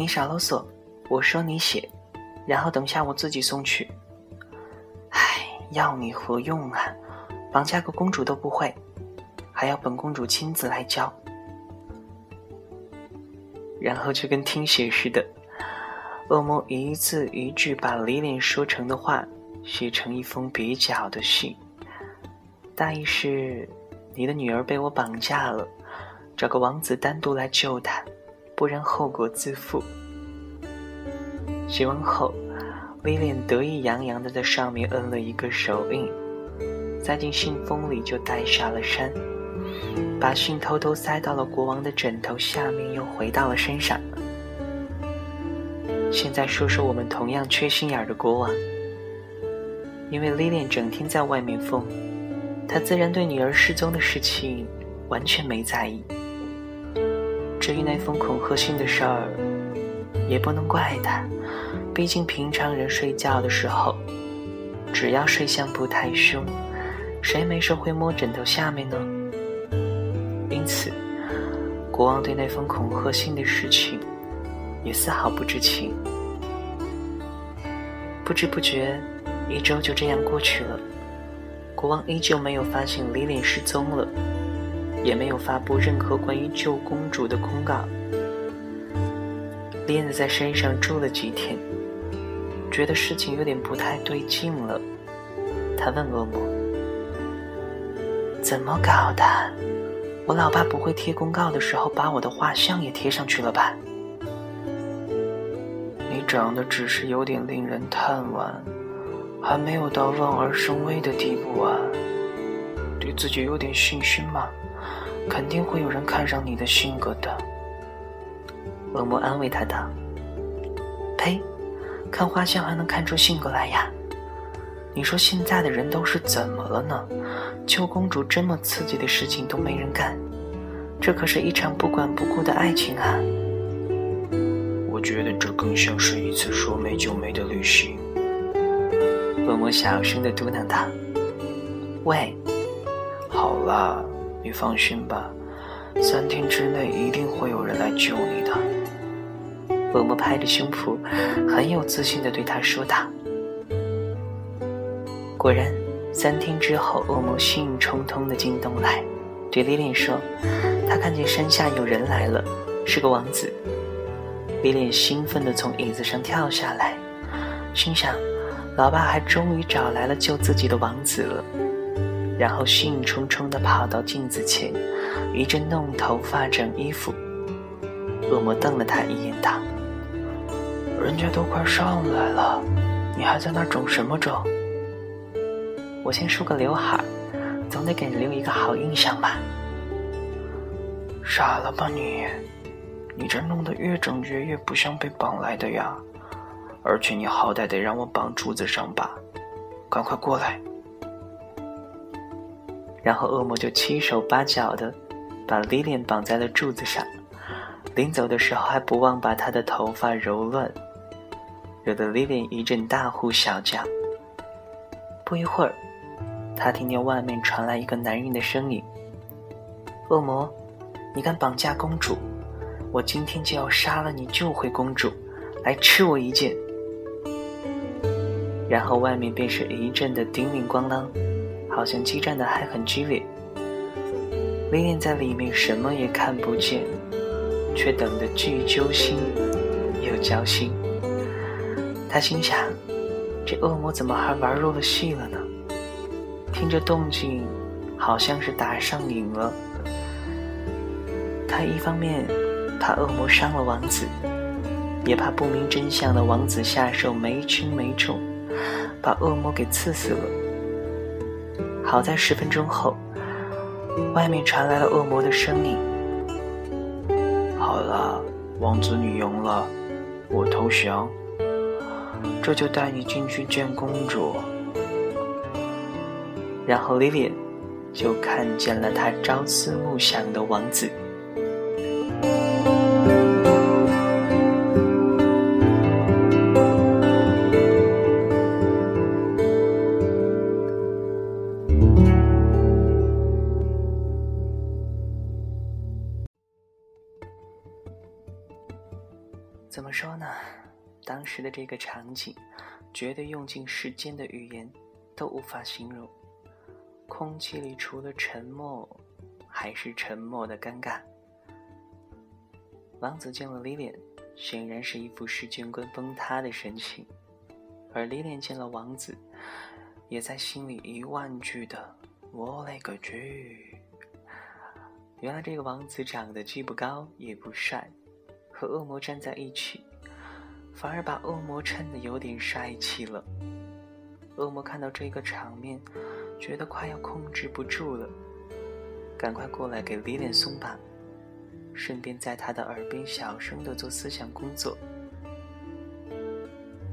你少啰嗦，我说你写，然后等下我自己送去。唉，要你何用啊？绑架个公主都不会，还要本公主亲自来教。然后就跟听写似的，恶魔一字一句把李脸说成的话写成一封蹩脚的信，大意是：你的女儿被我绑架了，找个王子单独来救她，不然后果自负。写完后，威廉得意洋洋的在上面摁了一个手印，塞进信封里就带下了山。把信偷偷塞到了国王的枕头下面，又回到了身上。现在说说我们同样缺心眼的国王，因为 Lilian 整天在外面疯，他自然对女儿失踪的事情完全没在意。至于那封恐吓信的事儿，也不能怪他，毕竟平常人睡觉的时候，只要睡相不太凶，谁没事会摸枕头下面呢？因此，国王对那封恐吓信的事情也丝毫不知情。不知不觉，一周就这样过去了。国王依旧没有发现莉莲失踪了，也没有发布任何关于救公主的公告。莲子在山上住了几天，觉得事情有点不太对劲了。他问恶魔：“怎么搞的？”我老爸不会贴公告的时候把我的画像也贴上去了吧？你长得只是有点令人叹惋，还没有到望而生畏的地步啊！对自己有点信心嘛，肯定会有人看上你的性格的。恶魔安慰他道：“呸，看画像还能看出性格来呀？你说现在的人都是怎么了呢？”救公主这么刺激的事情都没人干，这可是一场不管不顾的爱情啊！我觉得这更像是一次说没就没的旅行。恶魔小声的嘟囔道：“喂，好了，你放心吧，三天之内一定会有人来救你的。”恶魔拍着胸脯，很有自信的对他说道：“果然。”三天之后，恶魔兴冲冲地进洞来，对莉莉说：“他看见山下有人来了，是个王子。”莉莉兴奋地从椅子上跳下来，心想：“老爸还终于找来了救自己的王子了。”然后兴冲冲地跑到镜子前，一阵弄头发、整衣服。恶魔瞪了他一眼，道：“人家都快上来了，你还在那整什么整？”我先梳个刘海，总得给你留一个好印象吧。傻了吧你？你这弄得越整越越不像被绑来的呀！而且你好歹得让我绑柱子上吧，赶快过来。然后恶魔就七手八脚的把莉莲绑在了柱子上，临走的时候还不忘把她的头发揉乱，惹得莉莲一阵大呼小叫。不一会儿。他听见外面传来一个男人的声音：“恶魔，你敢绑架公主？我今天就要杀了你，救回公主，来吃我一剑！”然后外面便是一阵的叮铃咣啷，好像激战的还很激烈。莉莲在里面什么也看不见，却等得既揪心又焦心。他心想：这恶魔怎么还玩入了戏了呢？听着动静，好像是打上瘾了。他一方面怕恶魔伤了王子，也怕不明真相的王子下手没轻没重，把恶魔给刺死了。好在十分钟后，外面传来了恶魔的声音：“好了，王子女赢了，我投降，这就带你进去见公主。”然后莉莲就看见了她朝思暮想的王子。这个场景，绝对用尽世间的语言都无法形容。空气里除了沉默，还是沉默的尴尬。王子见了李脸，显然是一副世界观崩塌的神情，而李脸见了王子，也在心里一万句的“我勒个去”。原来这个王子长得既不高也不帅，和恶魔站在一起，反而把恶魔衬得有点帅气了。恶魔看到这个场面。觉得快要控制不住了，赶快过来给李脸松绑，顺便在他的耳边小声的做思想工作。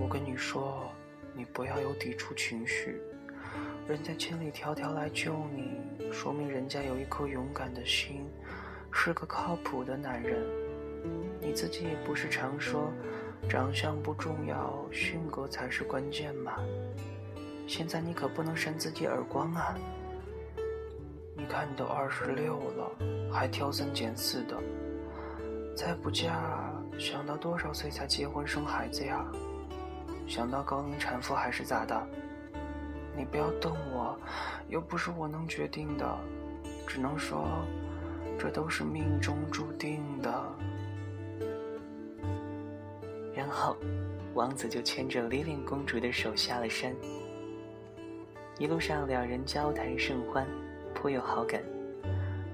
我跟你说，你不要有抵触情绪，人家千里迢迢来救你，说明人家有一颗勇敢的心，是个靠谱的男人。你自己也不是常说，长相不重要，性格才是关键嘛？现在你可不能扇自己耳光啊！你看你都二十六了，还挑三拣四的，再不嫁，想到多少岁才结婚生孩子呀？想到高龄产妇还是咋的？你不要瞪我，又不是我能决定的，只能说，这都是命中注定的。然后，王子就牵着莉莲公主的手下了山。一路上，两人交谈甚欢，颇有好感。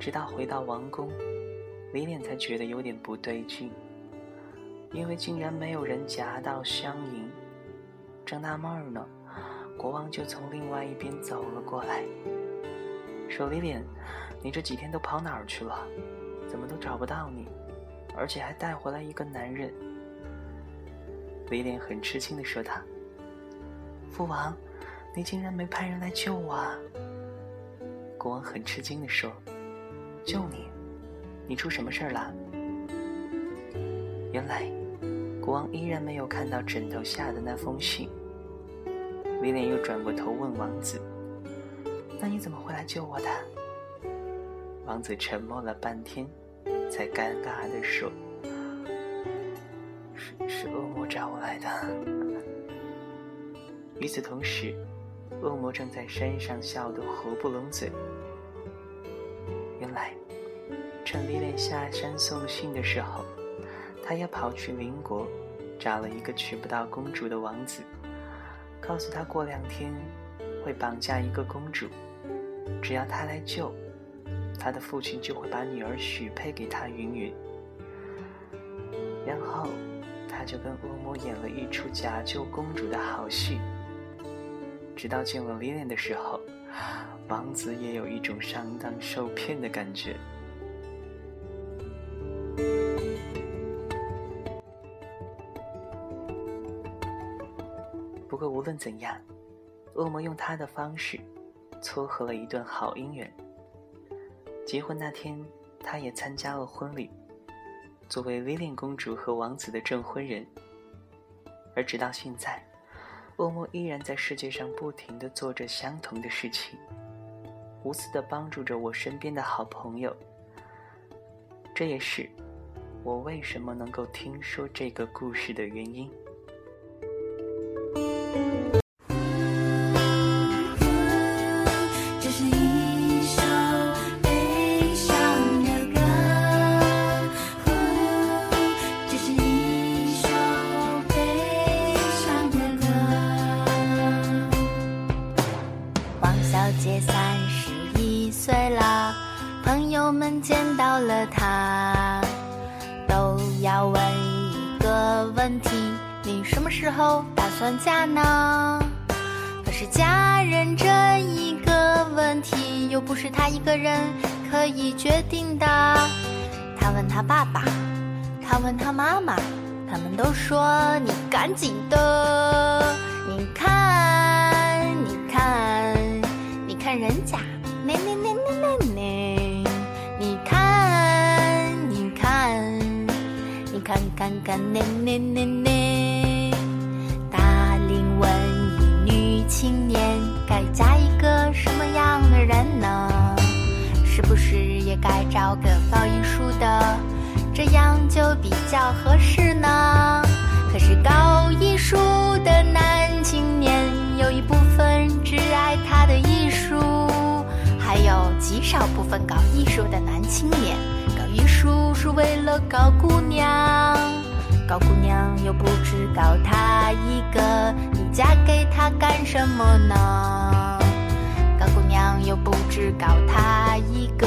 直到回到王宫，李脸才觉得有点不对劲，因为竟然没有人夹道相迎。正纳闷呢，国王就从另外一边走了过来，说：“李脸，你这几天都跑哪儿去了？怎么都找不到你？而且还带回来一个男人。”威廉很吃惊地说：“他，父王。”你竟然没派人来救我！啊！国王很吃惊地说：“救你？你出什么事儿了？”原来，国王依然没有看到枕头下的那封信。威廉又转过头问王子：“那你怎么会来救我的？”王子沉默了半天，才尴尬地说：“是恶魔找我来的。”与此同时。恶魔正在山上笑得合不拢嘴。原来，趁李莲下山送信的时候，他也跑去邻国，找了一个娶不到公主的王子，告诉他过两天会绑架一个公主，只要他来救，他的父亲就会把女儿许配给他云云。然后，他就跟恶魔演了一出假救公主的好戏。直到见了莉莲的时候，王子也有一种上当受骗的感觉。不过无论怎样，恶魔用他的方式撮合了一段好姻缘。结婚那天，他也参加了婚礼，作为威廉公主和王子的证婚人。而直到现在。恶魔依然在世界上不停地做着相同的事情，无私地帮助着我身边的好朋友。这也是我为什么能够听说这个故事的原因。什么时候打算嫁呢？可是嫁人这一个问题，又不是他一个人可以决定的。他问他爸爸，他问他妈妈，他们都说你赶紧的。你看，你看，你看人家，那那那那那那，你看，你看，你看看看，那那那那。就比较合适呢。可是搞艺术的男青年有一部分只爱他的艺术，还有极少部分搞艺术的男青年。搞艺术是为了搞姑娘，搞姑娘又不只搞他一个。你嫁给他干什么呢？搞姑娘又不只搞他一个。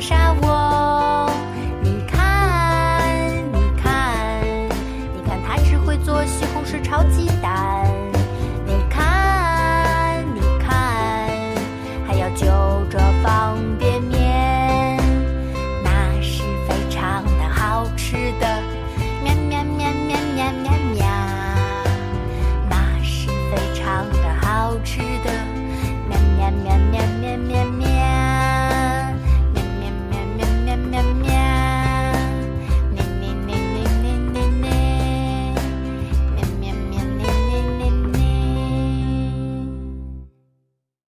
沙窝